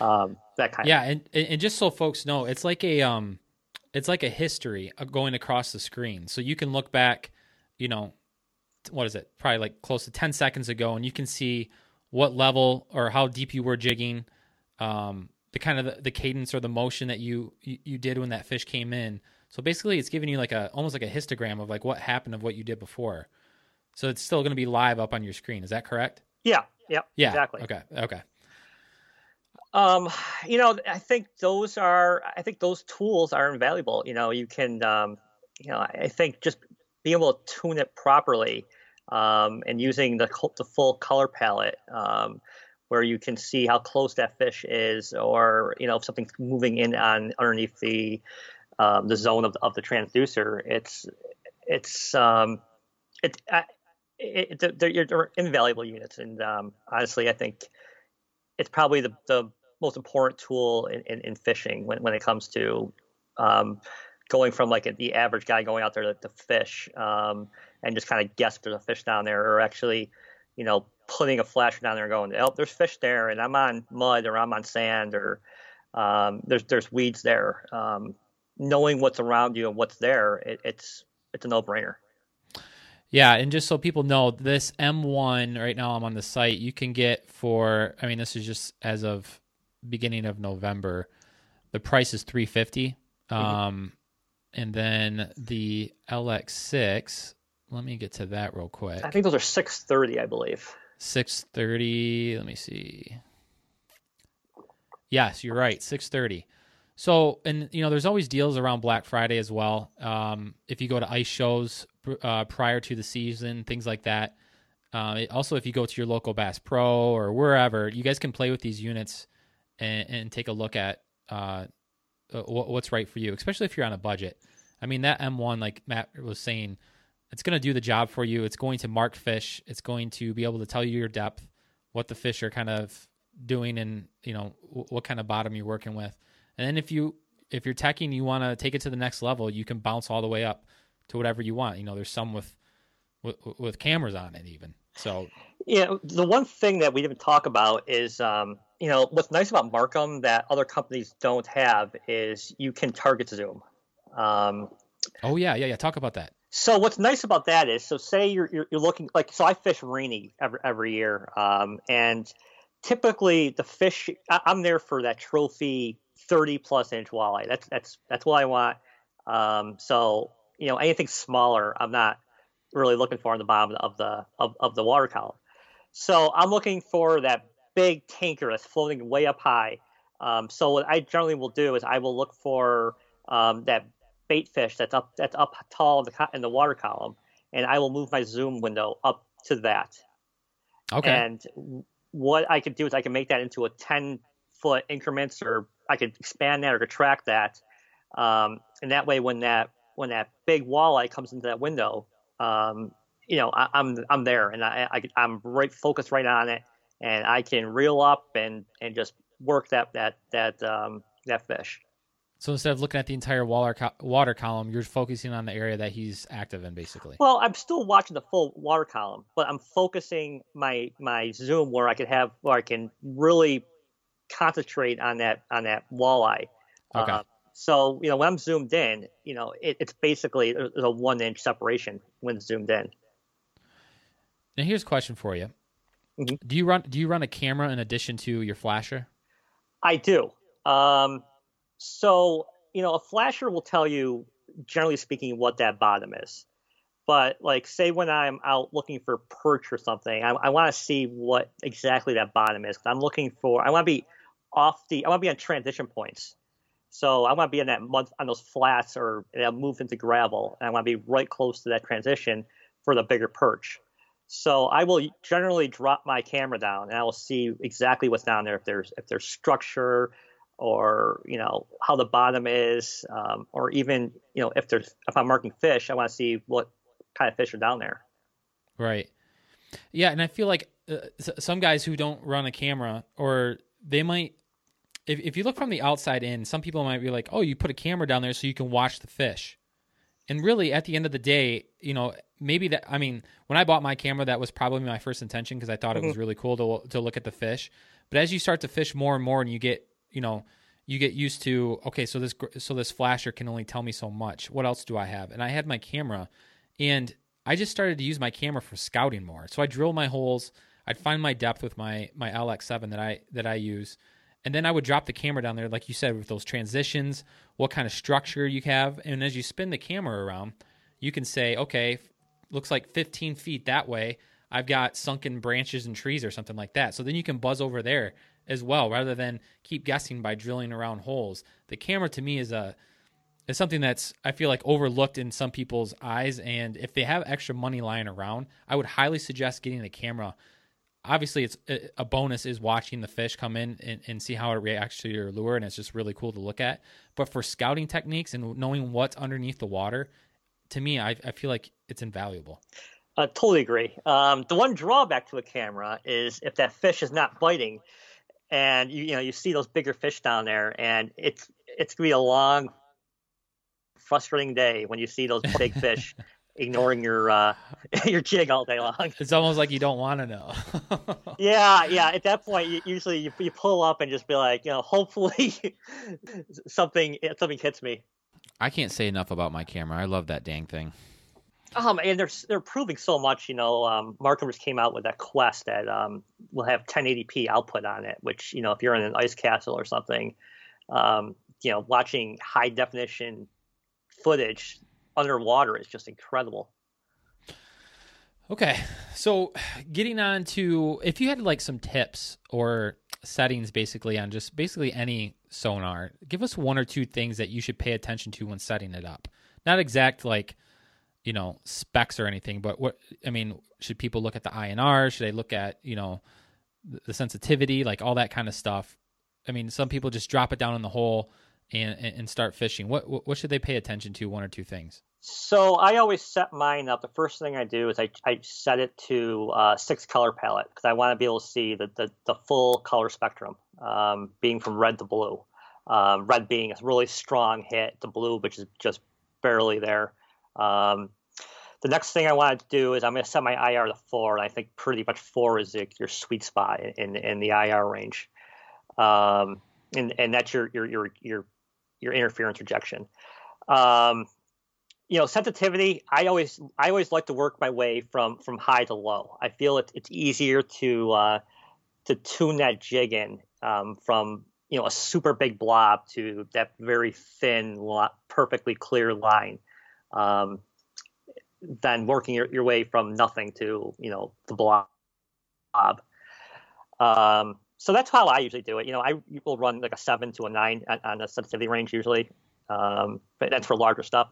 Speaker 3: Um, that kind
Speaker 4: Yeah, and and just so folks know, it's like a um, it's like a history going across the screen. So you can look back, you know, what is it? Probably like close to ten seconds ago, and you can see what level or how deep you were jigging. Um, the kind of the, the cadence or the motion that you, you you did when that fish came in. So basically, it's giving you like a almost like a histogram of like what happened of what you did before. So it's still going to be live up on your screen. Is that correct?
Speaker 3: Yeah. Yep.
Speaker 4: Yeah.
Speaker 3: Exactly.
Speaker 4: Okay. Okay.
Speaker 3: Um, you know, I think those are, I think those tools are invaluable. You know, you can, um, you know, I think just being able to tune it properly um, and using the the full color palette, um, where you can see how close that fish is, or you know, if something's moving in on underneath the um, the zone of, of the transducer. It's it's um, it, it, it they're, they're, invaluable units, and um, honestly, I think it's probably the, the most important tool in, in, in fishing when, when it comes to um, going from like a, the average guy going out there to, to fish um, and just kind of guess there's a fish down there, or actually, you know, putting a flasher down there and going, oh, there's fish there, and I'm on mud or I'm on sand or um, there's there's weeds there. Um, knowing what's around you and what's there, it, it's it's a no brainer.
Speaker 4: Yeah, and just so people know, this M1 right now I'm on the site, you can get for I mean this is just as of beginning of November. The price is 350. Mm-hmm. Um and then the LX6, let me get to that real quick.
Speaker 3: I think those are 630, I believe.
Speaker 4: 630, let me see. Yes, you're right, 630. So, and you know, there's always deals around Black Friday as well. Um, if you go to ice shows uh, prior to the season, things like that. Uh, also, if you go to your local Bass Pro or wherever, you guys can play with these units and, and take a look at uh, uh what's right for you, especially if you're on a budget. I mean, that M1, like Matt was saying, it's going to do the job for you. It's going to mark fish. It's going to be able to tell you your depth, what the fish are kind of doing, and you know what kind of bottom you're working with. And then if you if you're teching, you want to take it to the next level, you can bounce all the way up to whatever you want. You know, there's some with with, with cameras on it even. So
Speaker 3: yeah, the one thing that we didn't talk about is um, you know what's nice about Marcum that other companies don't have is you can target zoom. Um,
Speaker 4: oh yeah, yeah, yeah. Talk about that.
Speaker 3: So what's nice about that is, so say you're you're, you're looking like so I fish rainy every every year, um, and typically the fish I, I'm there for that trophy 30 plus inch walleye. That's that's that's what I want. Um, so you know anything smaller, I'm not really looking for in the bottom of the of, of the water column. So I'm looking for that big tanker that's floating way up high. Um, so what I generally will do is I will look for um, that bait fish that's up that's up tall in the, in the water column, and I will move my zoom window up to that.
Speaker 4: Okay.
Speaker 3: And what I could do is I can make that into a 10 foot increments or I could expand that or contract that. Um, and that way, when that when that big walleye comes into that window, um, you know, I, am I'm, I'm there and I, I am right focused right on it, and I can reel up and and just work that that that um, that fish.
Speaker 4: So instead of looking at the entire water co- water column, you're focusing on the area that he's active in, basically.
Speaker 3: Well, I'm still watching the full water column, but I'm focusing my my zoom where I could have where I can really concentrate on that on that walleye.
Speaker 4: Okay. Uh,
Speaker 3: so you know when I'm zoomed in, you know it, it's basically a one inch separation when zoomed in.
Speaker 4: Now here's a question for you: mm-hmm. Do you run do you run a camera in addition to your flasher?
Speaker 3: I do. Um, so you know a flasher will tell you, generally speaking, what that bottom is. But like, say when I'm out looking for perch or something, I, I want to see what exactly that bottom is. I'm looking for. I want to be off the. I want to be on transition points. So I want to be in that mud on those flats or move into gravel, and I want to be right close to that transition for the bigger perch. So I will generally drop my camera down, and I will see exactly what's down there. If there's if there's structure, or you know how the bottom is, um, or even you know if there's if I'm marking fish, I want to see what kind of fish are down there.
Speaker 4: Right. Yeah, and I feel like uh, some guys who don't run a camera, or they might if, if you look from the outside in, some people might be like, oh, you put a camera down there so you can watch the fish. And really, at the end of the day, you know, maybe that, I mean, when I bought my camera, that was probably my first intention because I thought mm-hmm. it was mm-hmm. really cool to, to look at the fish. But as you start to fish more and more and you get, you know, you get used to okay so this so this flasher can only tell me so much what else do i have and i had my camera and i just started to use my camera for scouting more so i drill my holes i'd find my depth with my my lx7 that i that i use And then I would drop the camera down there, like you said, with those transitions, what kind of structure you have. And as you spin the camera around, you can say, okay, looks like 15 feet that way. I've got sunken branches and trees or something like that. So then you can buzz over there as well, rather than keep guessing by drilling around holes. The camera to me is a is something that's I feel like overlooked in some people's eyes. And if they have extra money lying around, I would highly suggest getting the camera obviously it's a bonus is watching the fish come in and, and, see how it reacts to your lure and it's just really cool to look at. But for scouting techniques and knowing what's underneath the water to me i, I feel like it's invaluable.
Speaker 3: I totally agree. Um, the one drawback to a camera is if that fish is not biting and you, you know you see those bigger fish down there and it's it's gonna be a long frustrating day when you see those big fish ignoring your uh, your jig all day long.
Speaker 4: It's almost like you don't want to know.
Speaker 3: yeah, yeah. At that point, you, usually you, you pull up and just be like, you know, hopefully something something hits me.
Speaker 4: I can't say enough about my camera. I love that dang thing.
Speaker 3: Um, and they're they're proving so much. You know, um, Marcum just came out with that Quest that um, will have 1080p output on it. Which you know, if you're in an ice castle or something, um, you know, watching high definition footage underwater is just incredible.
Speaker 4: Okay, so getting on to if you had like some tips or settings basically on just basically any sonar, give us one or two things that you should pay attention to when setting it up. Not exact like you know specs or anything, but what I mean, should people look at the INR? Should they look at you know the sensitivity, like all that kind of stuff? I mean, some people just drop it down in the hole and and start fishing. What what should they pay attention to? One or two things.
Speaker 3: So I always set mine up. The first thing I do is I, I set it to uh, six color palette because I want to be able to see the, the, the full color spectrum, um, being from red to blue. Um, red being a really strong hit, the blue which is just barely there. Um, the next thing I want to do is I'm going to set my IR to four, and I think pretty much four is the, your sweet spot in, in the IR range, um, and and that's your your your your, your interference rejection. Um, you know sensitivity i always i always like to work my way from from high to low i feel it, it's easier to uh, to tune that jig in um, from you know a super big blob to that very thin perfectly clear line um, than working your, your way from nothing to you know the blob um, so that's how i usually do it you know i will run like a seven to a nine on, the sensitivity range usually um, but that's for larger stuff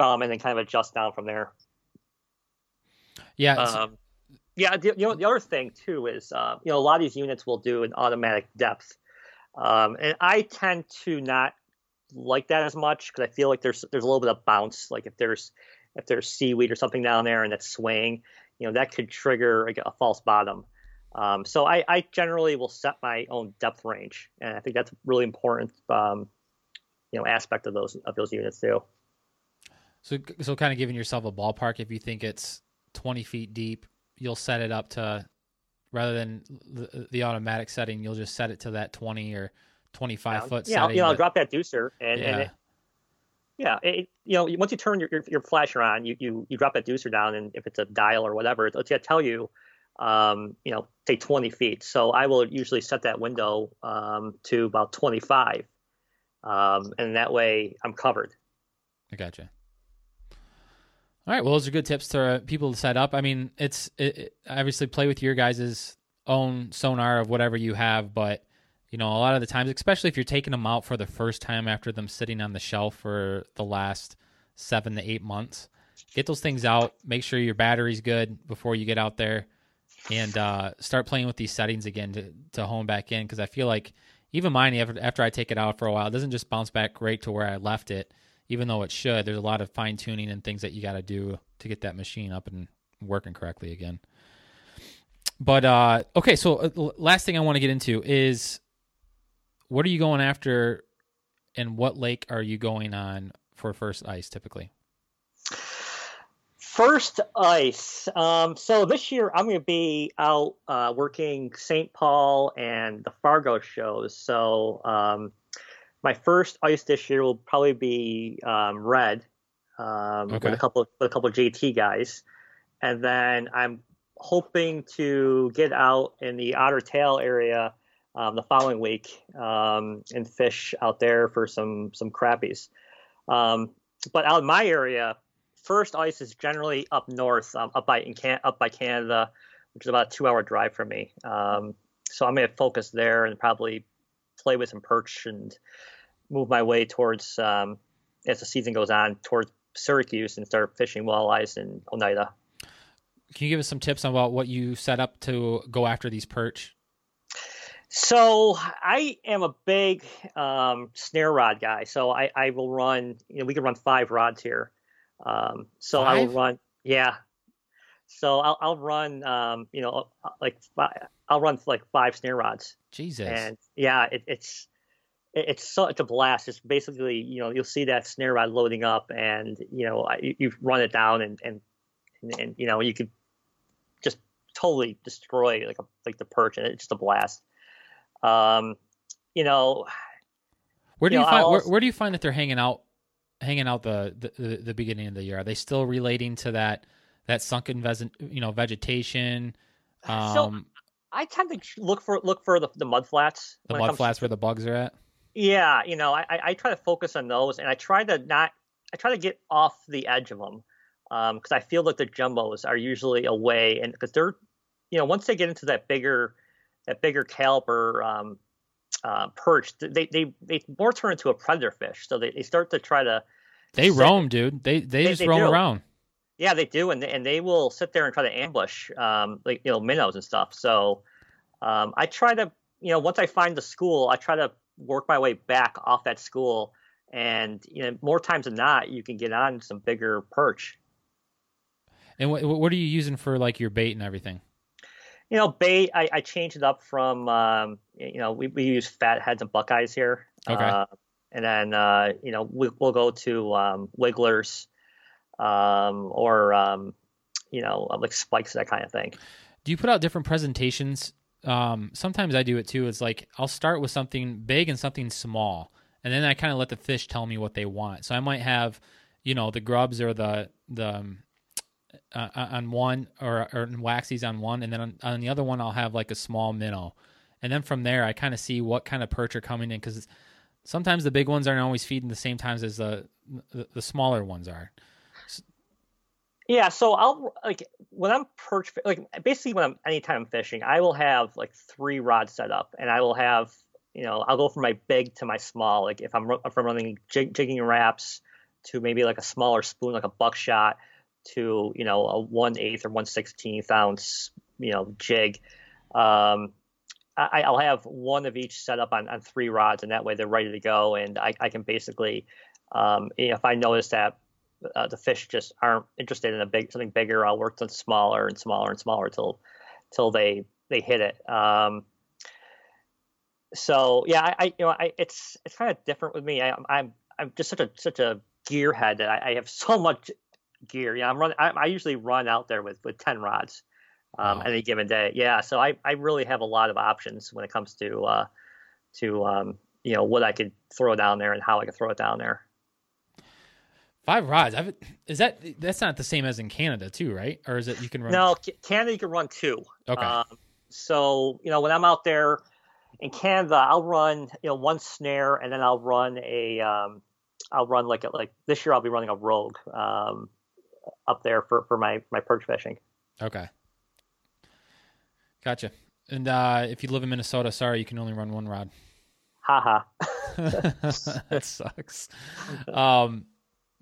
Speaker 3: um, and then kind of adjust down from there.
Speaker 4: Yeah.
Speaker 3: Um, yeah. The, you know, the other thing too is, uh, you know, a lot of these units will do an automatic depth, um, and I tend to not like that as much because I feel like there's there's a little bit of bounce. Like if there's if there's seaweed or something down there and it's swaying, you know, that could trigger a, a false bottom. Um, so I, I, generally will set my own depth range, and I think that's a really important, um, you know, aspect of those of those units too.
Speaker 4: So, so kind of giving yourself a ballpark. If you think it's 20 feet deep, you'll set it up to rather than the, the automatic setting. You'll just set it to that 20 or 25
Speaker 3: yeah,
Speaker 4: foot.
Speaker 3: Yeah,
Speaker 4: setting,
Speaker 3: you know,
Speaker 4: but,
Speaker 3: drop that deucer and,
Speaker 4: yeah.
Speaker 3: and it, yeah, it, you know, once you turn your, your, your, flasher on, you, you, you drop that deucer down, and if it's a dial or whatever, it's going to tell you, um, you know, say 20 feet. So I will usually set that window um, to about 25, um, and that way I'm covered.
Speaker 4: I gotcha. All right. Well, those are good tips to uh, people to set up. I mean, it's it, it, obviously play with your guys' own sonar of whatever you have, but you know, a lot of the times, especially if you're taking them out for the first time after them sitting on the shelf for the last seven to eight months, get those things out. Make sure your battery's good before you get out there, and uh, start playing with these settings again to to hone back in. Because I feel like even mine, after after I take it out for a while, it doesn't just bounce back great to where I left it even though it should, there's a lot of fine tuning and things that you got to do to get that machine up and working correctly again. But uh, okay, so uh, last thing I want to get into is what are you going after, and what lake are you going on for first ice typically?
Speaker 3: First ice. Um, so this year I'm going to be out uh, working St. Paul and the Fargo shows. So um, my first ice this year will probably be um, red um, okay. with a couple of, with a couple of JT guys, and then I'm hoping to get out in the Otter Tail area um, the following week um, and fish out there for some some crappies. Um, but out in my area, first ice is generally up north, um, up by in Can- up by Canada, which is about a two hour drive from me. Um, so I'm going to focus there and probably play with some perch and move my way towards um, as the season goes on towards Syracuse and start fishing walleyes in Oneida.
Speaker 4: Can you give us some tips about what you set up to go after these perch?
Speaker 3: So I am a big um, snare rod guy. So I, I will run. You know, we can run five rods here. Um, so I will run. Yeah. So I'll, I'll run. Um, you know, like fi- I'll run like five snare rods,
Speaker 4: Jesus.
Speaker 3: and yeah, it, it's it's such a blast. It's basically you know you'll see that snare rod loading up, and you know you, you run it down, and and and, and you know you could just totally destroy like a, like the perch, and it's just a blast. Um, you know,
Speaker 4: where do
Speaker 3: you
Speaker 4: you,
Speaker 3: know,
Speaker 4: find where, where do you find that they're hanging out hanging out the, the the beginning of the year? Are they still relating to that that sunken ves- you know vegetation? Um,
Speaker 3: So, I tend to look for look for the, the mud flats.
Speaker 4: the mud flats
Speaker 3: to-
Speaker 4: where the bugs are at.
Speaker 3: Yeah, you know, I, I try to focus on those, and I try to not, I try to get off the edge of them, because I feel that the jumbos are usually away, and because they're, you know, once they get into that bigger, that bigger caliber um, uh, perch, they they they more turn into a predator fish, so they, they start to try to,
Speaker 4: They roam, dude. They they,
Speaker 3: They-
Speaker 4: just
Speaker 3: they
Speaker 4: roam
Speaker 3: do.
Speaker 4: around.
Speaker 3: yeah, they do, and they, and they will sit there and try to ambush, um, like you know, minnows and stuff. So, um, I try to, you know, once I find the school, I try to work my way back off that school, and you know, more times than not, you can get on some bigger perch.
Speaker 4: And what what are you using for like your bait and everything?
Speaker 3: You know, bait, I, I changed it up from, um, you know, we, we use fat heads and buckeyes here.
Speaker 4: Okay.
Speaker 3: Uh, and then, uh, you know, we, we'll go to um, wigglers um, or, um, you know, like spikes, that kind of thing.
Speaker 4: Do you put out different presentations? Um, sometimes I do it too. It's like I'll start with something big and something small, and then I kind of let the fish tell me what they want. So I might have, you know, the grubs or the the um, uh, on one or or waxies on one, and then on, on the other one I'll have like a small minnow, and then from there I kind of see what kind of perch are coming in because sometimes the big ones aren't always feeding the same times as the the, the smaller ones are.
Speaker 3: Yeah, so I'll like when I'm perch like basically when I'm anytime I'm fishing, I will have like three rods set up, and I will have you know I'll go from my big to my small. Like if I'm if I'm running jig, Jigging Raps to maybe like a smaller spoon, like a buckshot, to you know a one eighth or one sixteenth ounce you know jig. Um, I, I'll have one of each set up on, on three rods, and that way they're ready to go, and I, I can basically um, if I notice that uh, the fish just aren't interested in a big something bigger. I'll work on smaller and smaller and smaller till till they they hit it. Um, so yeah, I, I you know I it's it's kind of different with me. I, I'm I'm just such a such a gearhead that I, I have so much gear. Yeah, I'm running. I, I usually run out there with with ten rods um,
Speaker 4: Wow.
Speaker 3: any given day. Yeah, so I I really have a lot of options when it comes to uh, to um, you know what I could throw down there and how I could throw it down there.
Speaker 4: Five rods. I've, is that that's not the same as in Canada too, right? Or is it you can run?
Speaker 3: No, Canada you can run two.
Speaker 4: Okay.
Speaker 3: Um, so you know when I'm out there in Canada, I'll run you know one snare and then I'll run a um, I'll run like a, like this year I'll be running a rogue um, up there for, for my my perch fishing.
Speaker 4: Okay. Gotcha. And uh, if you live in Minnesota, sorry, you can only run one rod.
Speaker 3: Haha.
Speaker 4: that sucks. Um,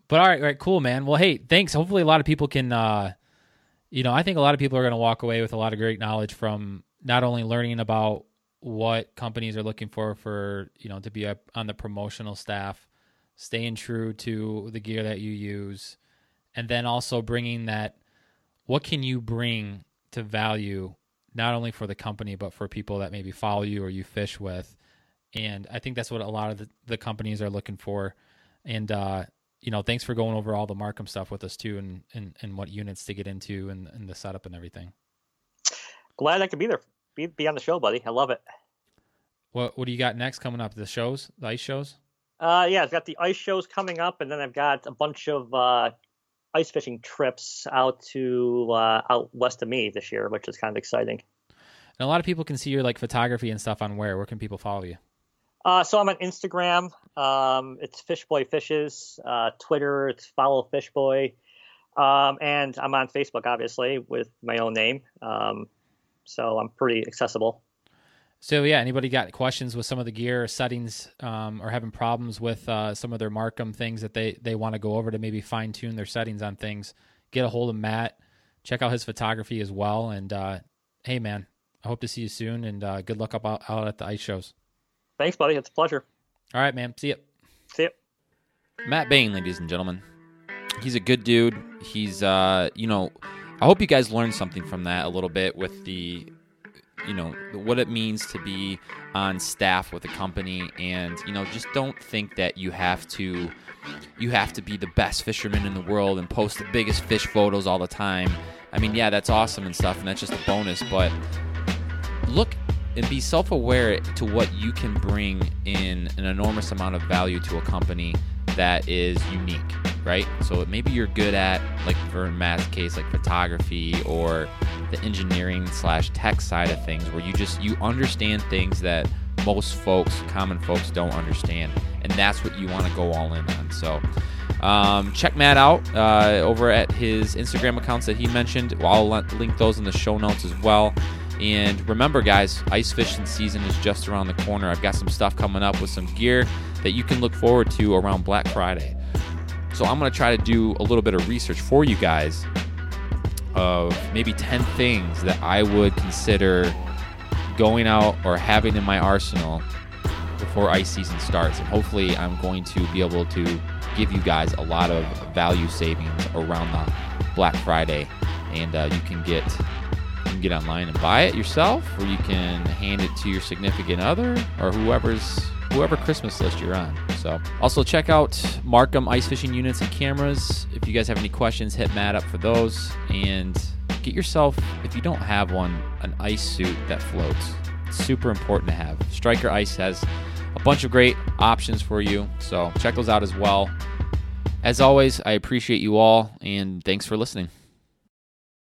Speaker 4: but all right, all right, cool, man. Well, hey, thanks. Hopefully, a lot of people can. Uh, you know, I think a lot of people are going to walk away with a lot of great knowledge from not only learning about what companies are looking for for you know to be up on the promotional staff, staying true to the gear that you use, and then also bringing that. What can you bring to value not only for the company but for people that maybe follow you or you fish with? and I think that's what a lot of the, the companies are looking for. And uh, you know, thanks for going over all the Marcum stuff with us too, and and, and what units to get into, and, and the setup and everything.
Speaker 3: Glad I could be there. Be, be on the show, buddy. I love it.
Speaker 4: What what do you got next coming up? The shows, the ice shows.
Speaker 3: Uh, yeah, I've got the ice shows coming up, and then I've got a bunch of uh, ice fishing trips out to uh, out west of me this year, which is kind of exciting.
Speaker 2: And a lot of people can see your like photography and stuff on where. Where can people follow you?
Speaker 3: Uh, so I'm on Instagram. Um, it's Fishboy Fishes. Uh, Twitter, it's Follow Fishboy. Um, and I'm on Facebook, obviously, with my own name. Um, so I'm pretty accessible.
Speaker 2: So yeah, anybody got questions with some of the gear or settings, um, or having problems with uh, some of their Marcum things that they they want to go over to maybe fine tune their settings on things? Get a hold of Matt. Check out his photography as well. And uh, hey, man, I hope to see you soon. And uh, good luck up out, out at the ice shows.
Speaker 3: Thanks, buddy. It's a pleasure.
Speaker 2: All right, man. See you.
Speaker 3: See you.
Speaker 2: Matt Bain, ladies and gentlemen. He's a good dude. He's, uh, you know, I hope you guys learned something from that a little bit with the, you know, what it means to be on staff with a company, and you know, just don't think that you have to, you have to be the best fisherman in the world and post the biggest fish photos all the time. I mean, yeah, that's awesome and stuff, and that's just a bonus, but look and be self-aware to what you can bring in an enormous amount of value to a company that is unique right so maybe you're good at like for matt's case like photography or the engineering slash tech side of things where you just you understand things that most folks common folks don't understand and that's what you want to go all in on so um, check Matt out uh, over at his Instagram accounts that he mentioned. I'll link those in the show notes as well. And remember, guys, ice fishing season is just around the corner. I've got some stuff coming up with some gear that you can look forward to around Black Friday. So I'm going to try to do a little bit of research for you guys of maybe 10 things that I would consider going out or having in my arsenal before ice season starts. And hopefully, I'm going to be able to give you guys a lot of value savings around the Black Friday. And uh, you can get can get online and buy it yourself, or you can hand it to your significant other or whoever's whoever Christmas list you're on. So, also check out Marcum ice fishing units and cameras. If you guys have any questions, hit Matt up for those and get yourself if you don't have one an ice suit that floats. It's super important to have. Striker Ice has a bunch of great options for you, so check those out as well. As always, I appreciate you all and thanks for listening.